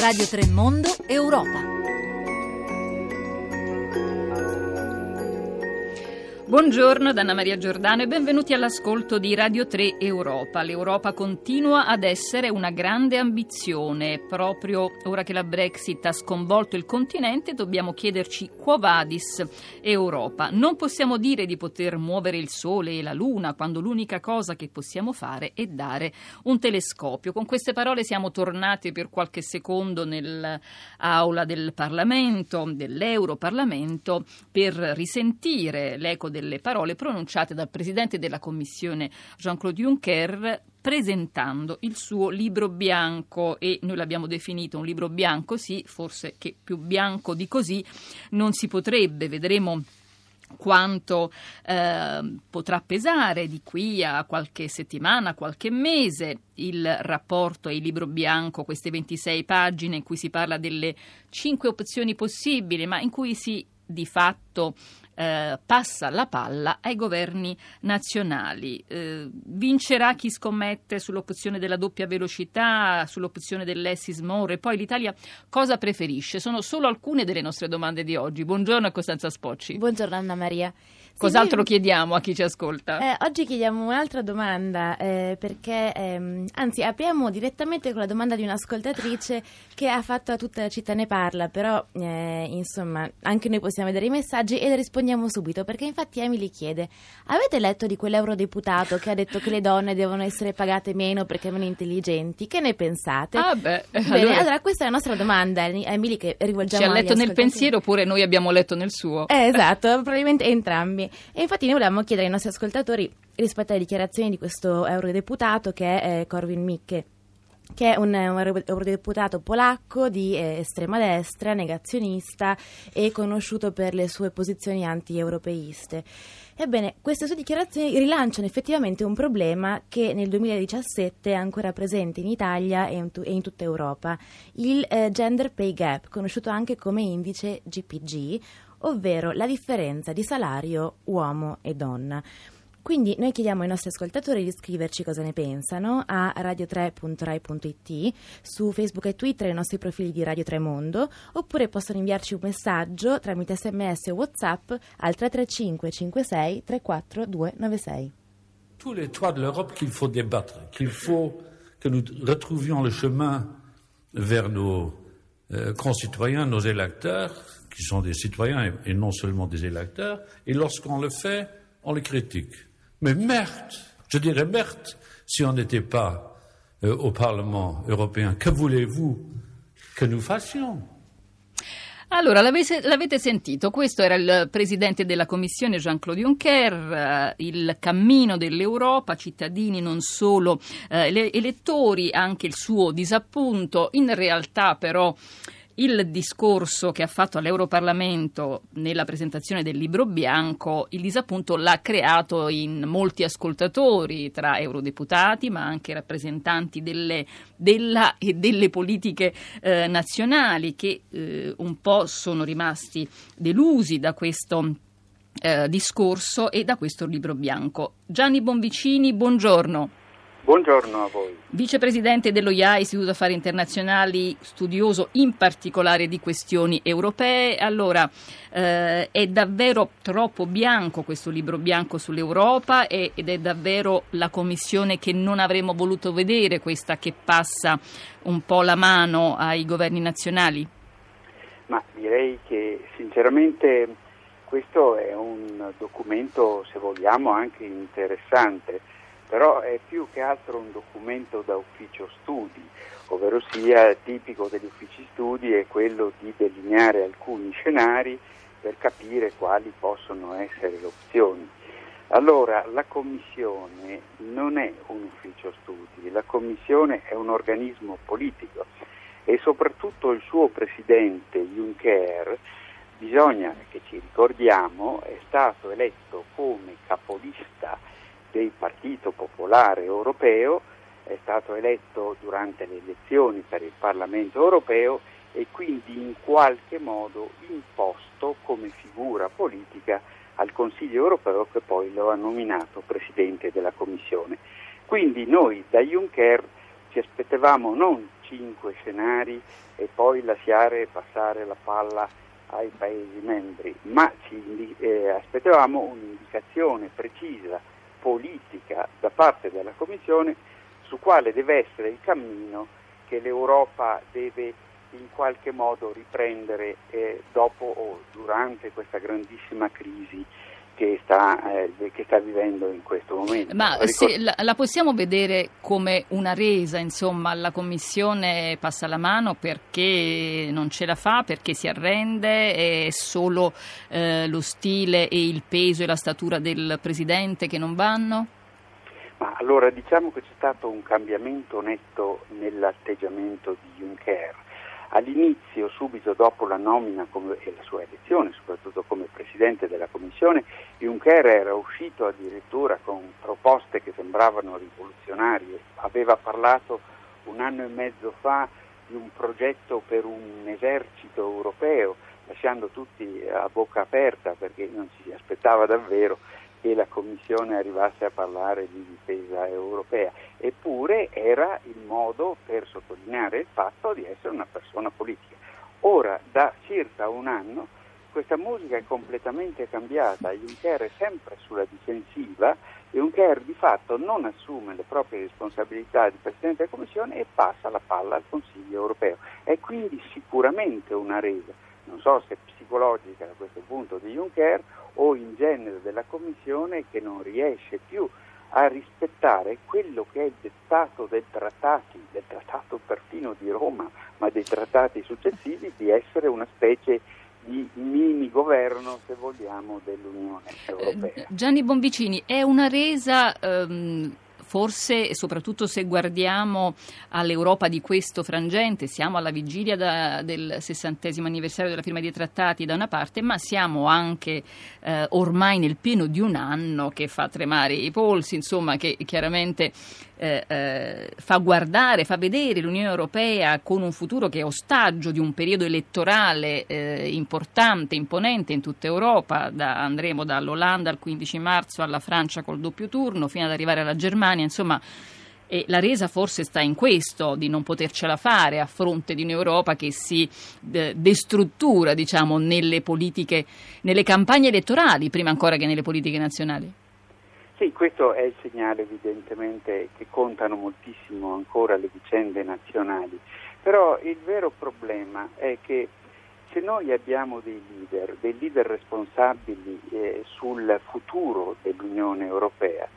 Radio Tremondo Europa. Buongiorno da Anna Maria Giordano e benvenuti all'ascolto di Radio 3 Europa. L'Europa continua ad essere una grande ambizione. Proprio ora che la Brexit ha sconvolto il continente dobbiamo chiederci quo vadis Europa. Non possiamo dire di poter muovere il Sole e la Luna quando l'unica cosa che possiamo fare è dare un telescopio. Con queste parole siamo tornati per qualche secondo nell'aula del Parlamento, dell'Europarlamento, per risentire l'eco del delle parole pronunciate dal Presidente della Commissione Jean-Claude Juncker presentando il suo libro bianco. E noi l'abbiamo definito un libro bianco, sì, forse che più bianco di così non si potrebbe, vedremo quanto eh, potrà pesare di qui a qualche settimana, qualche mese il rapporto e il libro bianco, queste 26 pagine in cui si parla delle cinque opzioni possibili, ma in cui si di fatto eh, passa la palla ai governi nazionali. Eh, vincerà chi scommette sull'opzione della doppia velocità, sull'opzione dell'Essis More. Poi l'Italia cosa preferisce? Sono solo alcune delle nostre domande di oggi. Buongiorno a Costanza Spocci. Buongiorno Anna Maria. Cos'altro chiediamo a chi ci ascolta? Eh, oggi chiediamo un'altra domanda, eh, perché ehm, anzi apriamo direttamente con la domanda di un'ascoltatrice che ha fatto a tutta la città ne parla, però eh, insomma anche noi possiamo vedere i messaggi e le rispondiamo subito, perché infatti Emily chiede, avete letto di quell'eurodeputato che ha detto che le donne devono essere pagate meno perché meno intelligenti? Che ne pensate? Ah beh, Bene, allora... allora questa è la nostra domanda, Emily, che rivolgiamo a Ci ha letto nel pensiero oppure noi abbiamo letto nel suo? Eh, esatto, probabilmente entrambi. E infatti noi volevamo chiedere ai nostri ascoltatori rispetto alle dichiarazioni di questo eurodeputato che è eh, Corvin Mikke che è un, un eurodeputato polacco di eh, estrema destra, negazionista e conosciuto per le sue posizioni anti-europeiste. Ebbene, queste sue dichiarazioni rilanciano effettivamente un problema che nel 2017 è ancora presente in Italia e in, tu- e in tutta Europa, il eh, Gender Pay Gap, conosciuto anche come indice GPG, ovvero la differenza di salario uomo e donna. Quindi noi chiediamo ai nostri ascoltatori di scriverci cosa ne pensano a radio3.rai.it, su Facebook e Twitter i nostri profili di Radio 3 Mondo, oppure possono inviarci un messaggio tramite sms o whatsapp al 335 56 34 296. Tous les toits de l'Europe qu'il faut débattre, qu'il faut que nous retrouvions le chemin vers nos euh, concitoyens, nos électeurs, qui sont des citoyens et, non seulement des électeurs, et lorsqu'on le fait, on le critique. Mais merde, je dirais merde, si on n'était pas euh, au Parlement européen. Que voulez-vous que nous fassions Allora, l'avete, l'avete, sentito, questo era il presidente della Commissione Jean-Claude Juncker, eh, il cammino dell'Europa, cittadini non solo eh, elettori, anche il suo disappunto, in realtà però il discorso che ha fatto all'Europarlamento nella presentazione del libro bianco, il disappunto l'ha creato in molti ascoltatori, tra eurodeputati ma anche rappresentanti delle, della e delle politiche eh, nazionali che eh, un po' sono rimasti delusi da questo eh, discorso e da questo libro bianco. Gianni Bonvicini, buongiorno. Buongiorno a voi. Vicepresidente dello IA, Istituto Affari Internazionali, studioso in particolare di questioni europee. Allora, eh, è davvero troppo bianco questo libro bianco sull'Europa ed è davvero la Commissione che non avremmo voluto vedere, questa che passa un po' la mano ai governi nazionali? Ma direi che sinceramente questo è un documento, se vogliamo, anche interessante però è più che altro un documento da ufficio studi, ovvero sia tipico degli uffici studi è quello di delineare alcuni scenari per capire quali possono essere le opzioni. Allora, la Commissione non è un ufficio studi, la Commissione è un organismo politico e soprattutto il suo presidente Juncker, bisogna che ci ricordiamo, è stato eletto come capolista del Partito Popolare Europeo, è stato eletto durante le elezioni per il Parlamento Europeo e quindi in qualche modo imposto come figura politica al Consiglio Europeo che poi lo ha nominato Presidente della Commissione. Quindi noi da Juncker ci aspettavamo non cinque scenari e poi lasciare passare la palla ai Paesi membri, ma ci eh, aspettavamo un'indicazione precisa, politica, da parte della Commissione su quale deve essere il cammino che l'Europa deve in qualche modo riprendere eh, dopo o durante questa grandissima crisi che sta, eh, che sta, vivendo in questo momento. Ma se, la, la, possiamo vedere come una resa, insomma, la Commissione passa la mano perché non ce la fa, perché si arrende, è solo eh, lo stile e il peso e la statura del Presidente che non vanno? Ma allora diciamo che c'è stato un cambiamento netto nell'atteggiamento di Juncker All'inizio, subito dopo la nomina come, e la sua elezione, soprattutto come Presidente della Commissione, Juncker era uscito addirittura con proposte che sembravano rivoluzionarie. Aveva parlato un anno e mezzo fa di un progetto per un esercito europeo, lasciando tutti a bocca aperta perché non si aspettava davvero che la Commissione arrivasse a parlare di difesa europea, eppure era il modo per sottolineare il fatto di essere una persona politica. Ora, da circa un anno, questa musica è completamente cambiata, Juncker è sempre sulla difensiva, Juncker di fatto non assume le proprie responsabilità di Presidente della Commissione e passa la palla al Consiglio europeo. È quindi sicuramente una resa, non so se psicologica da questo punto di Juncker o in genere della Commissione che non riesce più a rispettare quello che è il dettato dei trattati, del trattato perfino di Roma, ma dei trattati successivi, di essere una specie di mini governo, se vogliamo, dell'Unione Europea. Eh, Gianni Bonvicini, è una resa... Um forse soprattutto se guardiamo all'Europa di questo frangente, siamo alla vigilia da, del sessantesimo anniversario della firma dei trattati da una parte, ma siamo anche eh, ormai nel pieno di un anno che fa tremare i polsi, insomma che chiaramente eh, eh, fa guardare, fa vedere l'Unione Europea con un futuro che è ostaggio di un periodo elettorale eh, importante, imponente in tutta Europa, da, andremo dall'Olanda al 15 marzo alla Francia col doppio turno fino ad arrivare alla Germania insomma. E la resa forse sta in questo, di non potercela fare a fronte di un'Europa che si eh, destruttura, diciamo, nelle politiche, nelle campagne elettorali, prima ancora che nelle politiche nazionali. Sì, questo è il segnale evidentemente che contano moltissimo ancora le vicende nazionali, però il vero problema è che se noi abbiamo dei leader, dei leader responsabili eh, sul futuro dell'Unione Europea,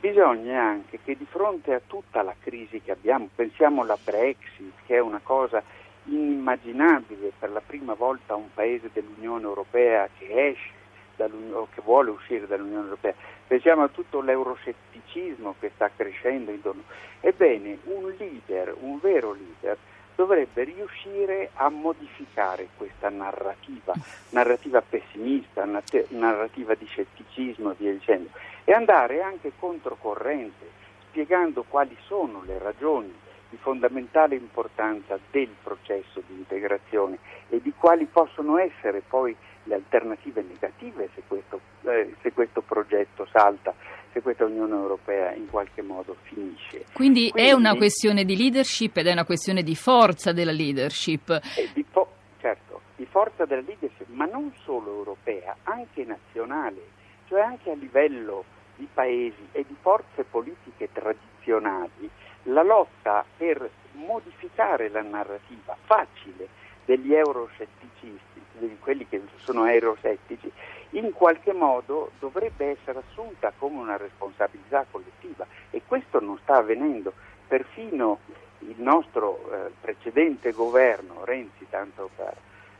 bisogna anche che di fronte a tutta la crisi che abbiamo, pensiamo alla Brexit, che è una cosa inimmaginabile per la prima volta un paese dell'Unione Europea che esce che vuole uscire dall'Unione Europea, pensiamo a tutto l'euroscetticismo che sta crescendo intorno. Ebbene, un leader, un vero leader, dovrebbe riuscire a modificare questa narrativa, narrativa pessimista, narrativa di scetticismo e via dicendo, e andare anche controcorrente, spiegando quali sono le ragioni di fondamentale importanza del processo di integrazione e di quali possono essere poi le alternative negative se questo, eh, se questo progetto salta se questa Unione Europea in qualche modo finisce. Quindi, Quindi è una questione di leadership ed è una questione di forza della leadership. Di fo- certo, di forza della leadership, ma non solo europea, anche nazionale, cioè anche a livello di paesi e di forze politiche tradizionali, la lotta per modificare la narrativa facile degli euroscettici, di quelli che sono eurosettici, in qualche modo dovrebbe essere assunta come una responsabilità collettiva e questo non sta avvenendo. Perfino il nostro eh, precedente governo, Renzi, tanto per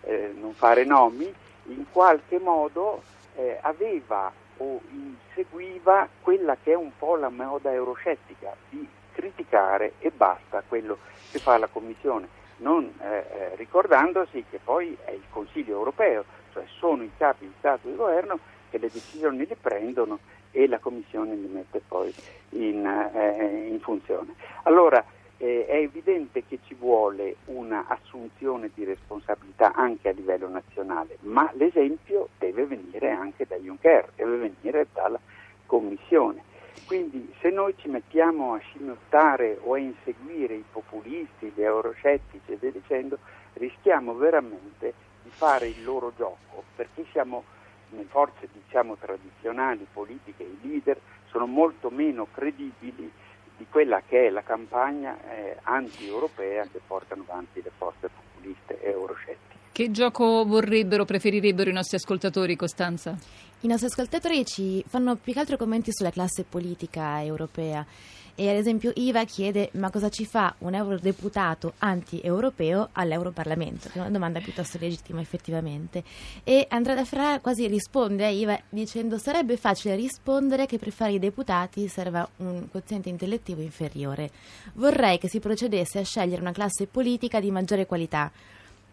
eh, non fare nomi, in qualche modo eh, aveva o inseguiva quella che è un po' la moda euroscettica di criticare e basta quello che fa la Commissione non eh, eh, ricordandosi che poi è il Consiglio europeo, cioè sono i capi di Stato e di governo che le decisioni le prendono e la Commissione li mette poi in, eh, in funzione. Allora eh, è evidente che ci vuole un'assunzione di responsabilità anche a livello nazionale, ma l'esempio deve venire anche da Juncker, deve venire dalla Commissione. Quindi se noi ci mettiamo a scimmiottare o a inseguire i populisti, gli euroscettici e via dicendo, rischiamo veramente di fare il loro gioco, perché siamo, le forze diciamo, tradizionali, politiche, i leader, sono molto meno credibili di quella che è la campagna eh, anti-europea che portano avanti le forze populiste e euroscettiche. Che gioco vorrebbero, preferirebbero i nostri ascoltatori, Costanza? I nostri ascoltatori ci fanno più che altro commenti sulla classe politica europea. E ad esempio Iva chiede ma cosa ci fa un eurodeputato anti-europeo all'Europarlamento? Che è una domanda piuttosto legittima effettivamente. E Andrea da Ferrara quasi risponde a Iva dicendo sarebbe facile rispondere che per fare i deputati serva un quoziente intellettivo inferiore. Vorrei che si procedesse a scegliere una classe politica di maggiore qualità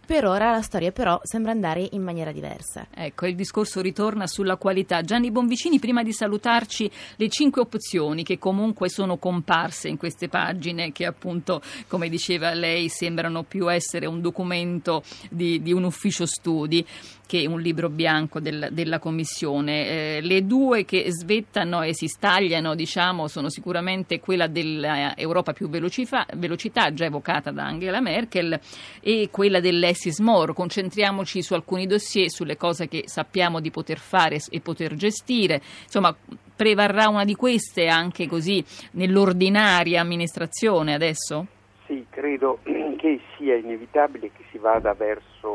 per ora la storia però sembra andare in maniera diversa. Ecco, il discorso ritorna sulla qualità. Gianni Bonvicini, prima di salutarci, le cinque opzioni che comunque sono comparse in queste pagine, che appunto, come diceva lei, sembrano più essere un documento di, di un ufficio studi che un libro bianco del, della Commissione. Eh, le due che svettano e si stagliano, diciamo, sono sicuramente quella dell'Europa più velocità, velocità, già evocata da Angela Merkel, e quella dell'Essis More. Concentriamoci su alcuni dossier, sulle cose che sappiamo di poter fare e poter gestire. Insomma, prevarrà una di queste anche così nell'ordinaria amministrazione adesso? Sì, credo che sia inevitabile che si vada verso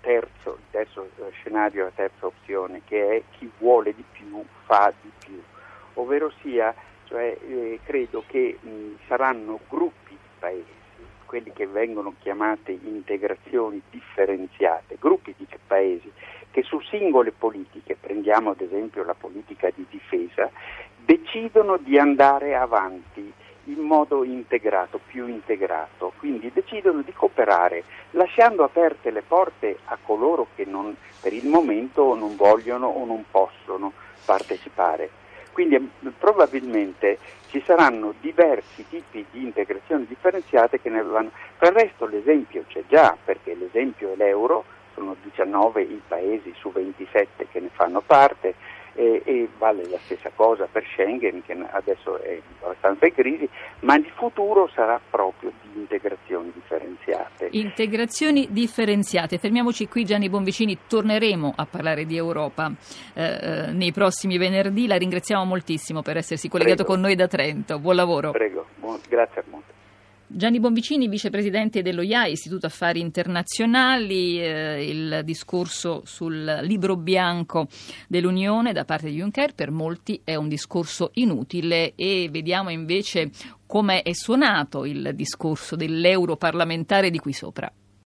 terzo, il terzo scenario, la terza opzione, che è chi vuole di più fa di più, ovvero sia, cioè, eh, credo che mh, saranno gruppi di paesi, quelli che vengono chiamate integrazioni differenziate, gruppi di paesi che su singole politiche, prendiamo ad esempio la politica di difesa, decidono di andare avanti in modo integrato, più integrato, quindi decidono di cooperare lasciando aperte le porte a coloro che non, per il momento non vogliono o non possono partecipare. Quindi probabilmente ci saranno diversi tipi di integrazione differenziate che ne vanno. Per il resto l'esempio c'è già, perché l'esempio è l'euro, sono 19 i paesi su 27 che ne fanno parte, e, e, vale la stessa cosa per Schengen che adesso è abbastanza in crisi, ma il futuro sarà proprio di integrazioni differenziate. Integrazioni differenziate. Fermiamoci qui Gianni Bonvicini, torneremo a parlare di Europa eh, eh nei prossimi venerdì. La ringraziamo moltissimo per essersi collegato Prego. con noi da Trento. Buon lavoro. Prego, Buon, grazie a molto. Gianni Bonvicini, vicepresidente dello IAI, Istituto Affari Internazionali, eh, il discorso sul libro bianco dell'Unione da parte di Juncker per molti è un discorso inutile e vediamo invece come è suonato il discorso dell'europarlamentare di qui sopra.